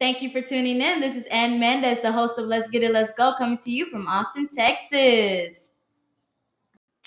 Thank you for tuning in. This is Ann Mendez, the host of Let's Get It, Let's Go, coming to you from Austin, Texas.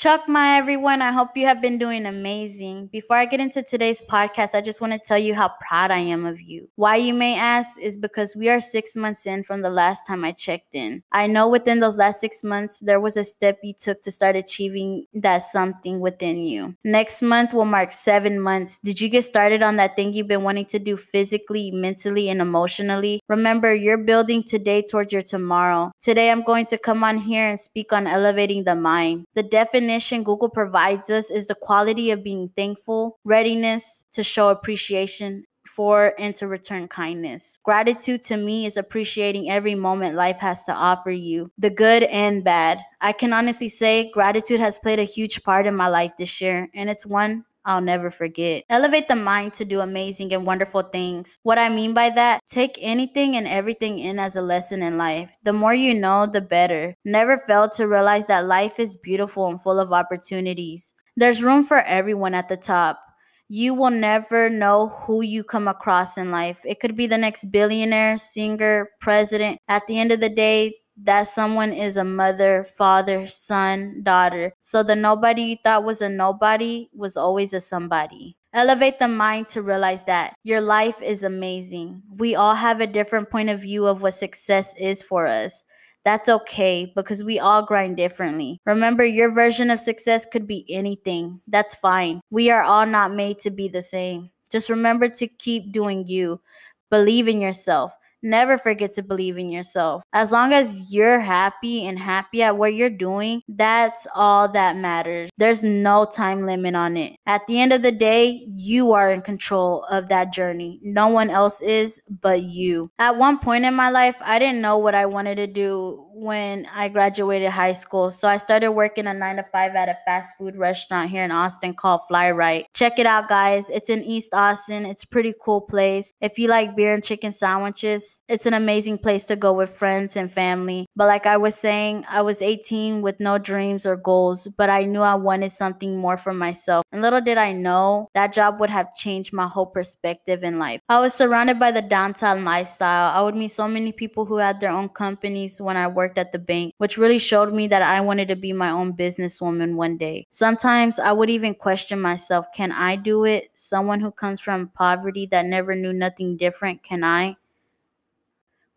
Chuck, my everyone, I hope you have been doing amazing. Before I get into today's podcast, I just want to tell you how proud I am of you. Why you may ask is because we are six months in from the last time I checked in. I know within those last six months, there was a step you took to start achieving that something within you. Next month will mark seven months. Did you get started on that thing you've been wanting to do physically, mentally, and emotionally? Remember, you're building today towards your tomorrow. Today, I'm going to come on here and speak on elevating the mind. The definition Google provides us is the quality of being thankful, readiness to show appreciation for and to return kindness. Gratitude to me is appreciating every moment life has to offer you, the good and bad. I can honestly say gratitude has played a huge part in my life this year, and it's one I'll never forget. Elevate the mind to do amazing and wonderful things. What I mean by that, take anything and everything in as a lesson in life. The more you know, the better. Never fail to realize that life is beautiful and full of opportunities. There's room for everyone at the top. You will never know who you come across in life. It could be the next billionaire, singer, president. At the end of the day, that someone is a mother, father, son, daughter. So the nobody you thought was a nobody was always a somebody. Elevate the mind to realize that your life is amazing. We all have a different point of view of what success is for us. That's okay because we all grind differently. Remember, your version of success could be anything. That's fine. We are all not made to be the same. Just remember to keep doing you. Believe in yourself. Never forget to believe in yourself. As long as you're happy and happy at what you're doing, that's all that matters. There's no time limit on it. At the end of the day, you are in control of that journey. No one else is but you. At one point in my life, I didn't know what I wanted to do when I graduated high school. So I started working a nine to five at a fast food restaurant here in Austin called Fly Right. Check it out, guys. It's in East Austin. It's a pretty cool place. If you like beer and chicken sandwiches, it's an amazing place to go with friends and family. But like I was saying, I was 18 with no dreams or goals, but I knew I wanted something more for myself. And little did I know that job would have changed my whole perspective in life. I was surrounded by the downtown lifestyle. I would meet so many people who had their own companies when I worked at the bank, which really showed me that I wanted to be my own businesswoman one day. Sometimes I would even question myself can I do it? Someone who comes from poverty that never knew nothing different, can I?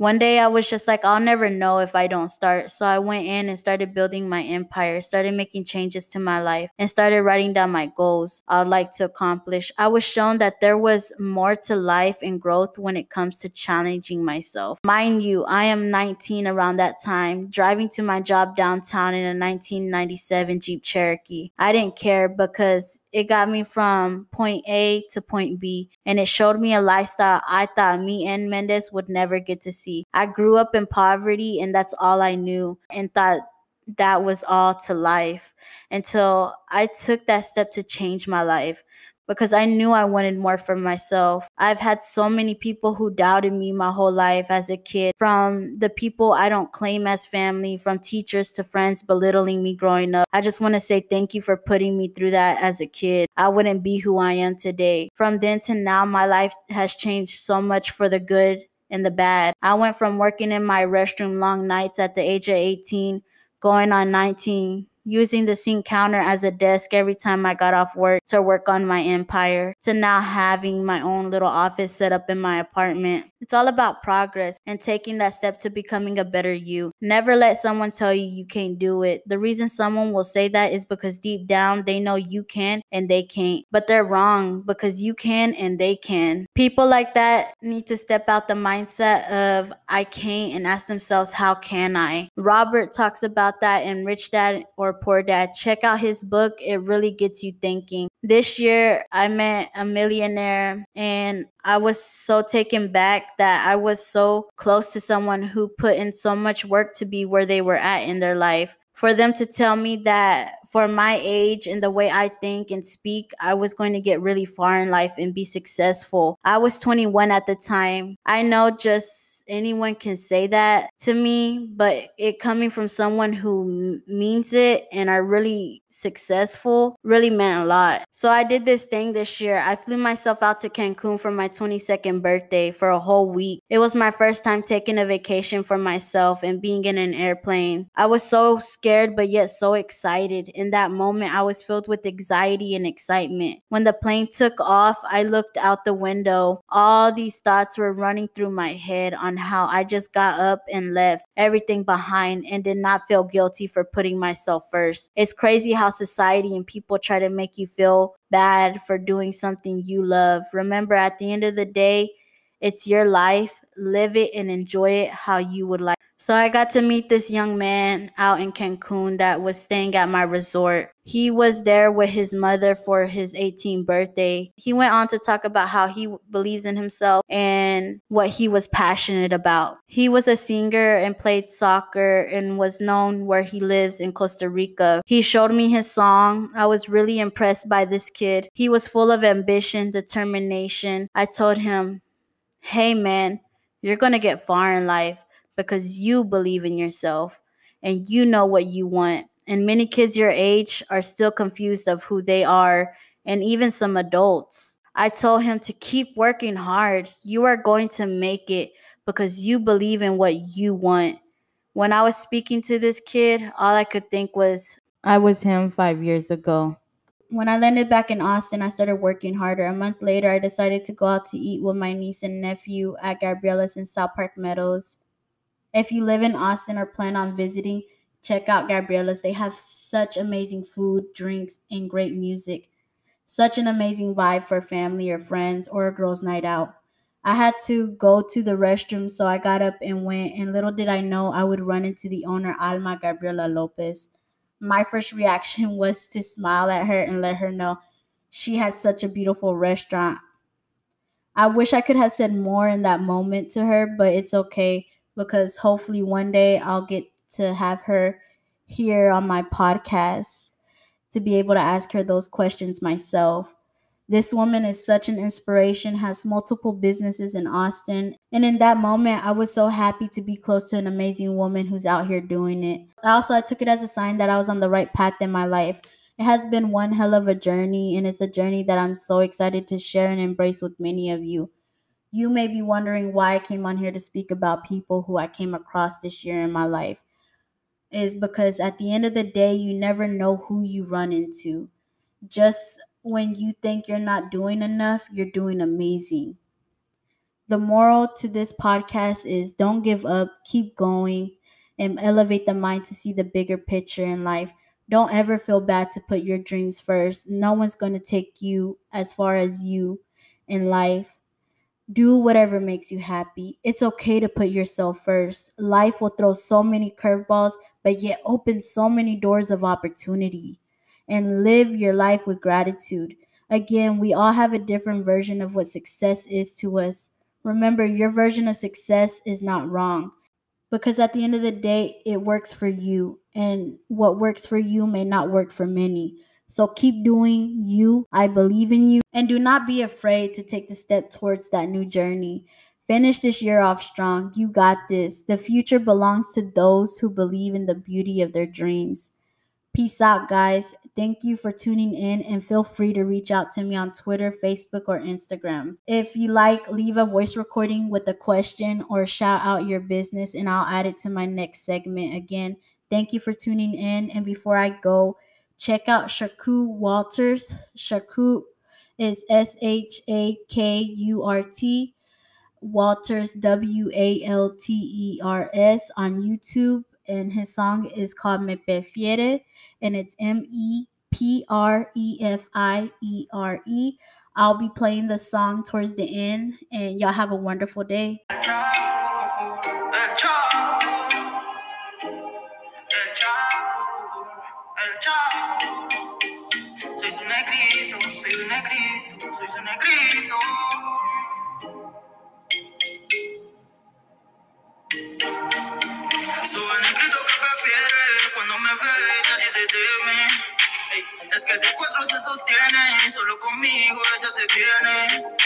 One day I was just like, I'll never know if I don't start. So I went in and started building my empire, started making changes to my life, and started writing down my goals I would like to accomplish. I was shown that there was more to life and growth when it comes to challenging myself. Mind you, I am 19 around that time, driving to my job downtown in a 1997 Jeep Cherokee. I didn't care because it got me from point A to point B, and it showed me a lifestyle I thought me and Mendez would never get to see. I grew up in poverty, and that's all I knew, and thought that was all to life until I took that step to change my life because I knew I wanted more for myself. I've had so many people who doubted me my whole life as a kid, from the people I don't claim as family, from teachers to friends belittling me growing up. I just want to say thank you for putting me through that as a kid. I wouldn't be who I am today. From then to now, my life has changed so much for the good and the bad. I went from working in my restroom long nights at the age of 18, going on 19 using the sink counter as a desk every time I got off work to work on my empire, to now having my own little office set up in my apartment. It's all about progress and taking that step to becoming a better you. Never let someone tell you you can't do it. The reason someone will say that is because deep down they know you can and they can't, but they're wrong because you can and they can. People like that need to step out the mindset of I can't and ask themselves, how can I? Robert talks about that in Rich Dad or Poor Dad. Check out his book, it really gets you thinking. This year, I met a millionaire and I was so taken back that I was so close to someone who put in so much work to be where they were at in their life. For them to tell me that for my age and the way I think and speak, I was going to get really far in life and be successful. I was 21 at the time. I know just anyone can say that to me, but it coming from someone who means it and are really successful really meant a lot. So I did this thing this year. I flew myself out to Cancun for my 22nd birthday for a whole week. It was my first time taking a vacation for myself and being in an airplane. I was so scared, but yet so excited. In that moment, I was filled with anxiety and excitement. When the plane took off, I looked out the window. All these thoughts were running through my head on how I just got up and left everything behind and did not feel guilty for putting myself first. It's crazy how society and people try to make you feel bad for doing something you love. Remember, at the end of the day, it's your life. Live it and enjoy it how you would like. So I got to meet this young man out in Cancun that was staying at my resort. He was there with his mother for his 18th birthday. He went on to talk about how he believes in himself and what he was passionate about. He was a singer and played soccer and was known where he lives in Costa Rica. He showed me his song. I was really impressed by this kid. He was full of ambition, determination. I told him, hey man, you're going to get far in life because you believe in yourself and you know what you want. And many kids your age are still confused of who they are and even some adults. I told him to keep working hard. You are going to make it because you believe in what you want. When I was speaking to this kid, all I could think was, I was him five years ago. When I landed back in Austin, I started working harder. A month later, I decided to go out to eat with my niece and nephew at Gabriella's in Southpark Meadows. If you live in Austin or plan on visiting, check out Gabriella's. They have such amazing food, drinks, and great music. Such an amazing vibe for family or friends or a girls' night out. I had to go to the restroom, so I got up and went, and little did I know I would run into the owner, Alma Gabriela Lopez. My first reaction was to smile at her and let her know she had such a beautiful restaurant. I wish I could have said more in that moment to her, but it's okay because hopefully one day I'll get to have her here on my podcast to be able to ask her those questions myself. This woman is such an inspiration, has multiple businesses in Austin. And in that moment, I was so happy to be close to an amazing woman who's out here doing it. Also, I took it as a sign that I was on the right path in my life. It has been one hell of a journey, and it's a journey that I'm so excited to share and embrace with many of you. You may be wondering why I came on here to speak about people who I came across this year in my life. Is because at the end of the day, you never know who you run into. Just when you think you're not doing enough, you're doing amazing. The moral to this podcast is don't give up, keep going, and elevate the mind to see the bigger picture in life. Don't ever feel bad to put your dreams first. No one's going to take you as far as you in life. Do whatever makes you happy. It's okay to put yourself first. Life will throw so many curveballs, but yet open so many doors of opportunity. And live your life with gratitude. Again, we all have a different version of what success is to us. Remember, your version of success is not wrong because at the end of the day, it works for you, and what works for you may not work for many. So keep doing you. I believe in you. And do not be afraid to take the step towards that new journey. Finish this year off strong. You got this. The future belongs to those who believe in the beauty of their dreams. Peace out, guys. Thank you for tuning in and feel free to reach out to me on Twitter, Facebook, or Instagram. If you like, leave a voice recording with a question or shout out your business and I'll add it to my next segment. Again, thank you for tuning in. And before I go, check out Shakur Walters. Shakur is S H A K U R T. Walters W A L T E R S on YouTube and his song is called Me Prefiere, and it's M E P R E F I E R E. I'll be playing the song towards the end, and y'all have a wonderful day. Soy su negrito. Soy el negrito que prefiere cuando me ve, ella dice de mí. Ey, es que de cuatro se sostiene, solo conmigo ella se viene.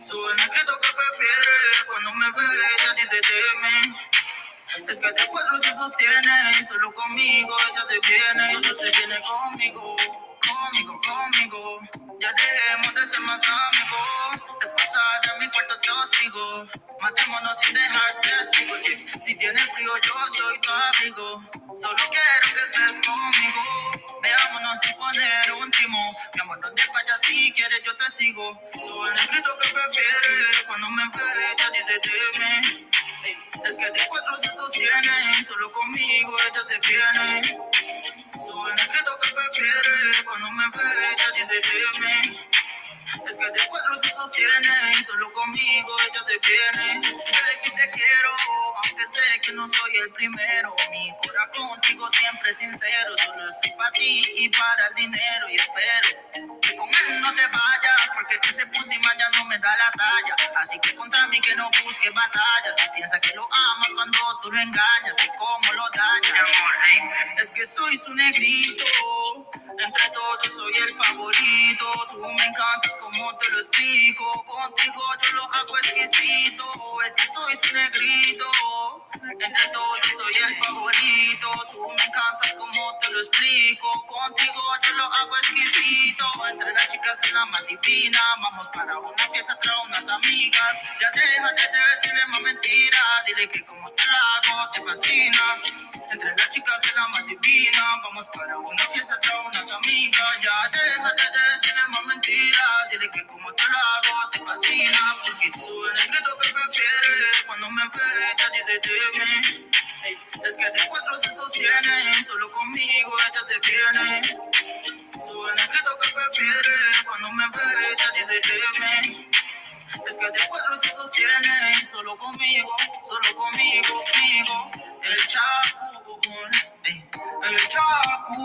Soy el negrito que prefiere cuando me ve, ella dice de. Es que de cuatro se sostiene solo conmigo ella se viene. Solo se viene conmigo, conmigo, conmigo. Ya dejemos de ser más amigos. Esposada en mi cuarto tóxico. Matémonos sin dejar testigos. Si tienes frío, yo soy tu abrigo. Solo quiero que estés conmigo. Veámonos sin poner un timo. Mi amor, donde vaya si quieres, yo te sigo. Soy el grito que prefieres. Cuando me ve, ella dice de mí. Ey, Es que de cuatro se sostiene solo conmigo ella se viene. Soy el grito que prefiere cuando me ve dice de. Es que de cuatro se sostiene y solo conmigo ella se viene. Baby, te quiero, aunque sé que no soy el primero. Mi corazón contigo siempre sincero. Solo soy para ti y para el dinero. Y espero que con él no te vayas, porque ese pussy man ya no me da la talla. Así que contra mí que no busque batalla. Si piensa que lo amas cuando tú lo engañas, y cómo lo dañas. Es que soy su negrito, entre todos soy el favorito. Tú me encantas como te lo explico. Contigo yo lo hago exquisito. Es que soy negrito, entre todos soy el favorito. Tú me encantas como te lo explico. Contigo yo lo hago exquisito. Entre las chicas es la más divina. Vamos para una fiesta trae unas amigas. Ya déjate de decirle más mentiras. Dile que como te lo hago te fascina. Entre las chicas es la más divina. Vamos para una fiesta trae unas amigas. Ya déjate de decirle más mentiras. Dile que como te lo hago te fascina. Porque soy el grito que prefieres. Me ve, dice de mí. Es que de cuatro se sostiene, solo conmigo ella se viene. Soy el grito que prefiere, cuando me ve dice de mí. Es que de cuatro se sostiene, solo conmigo, solo conmigo, conmigo. El chacu, ey, el chacu.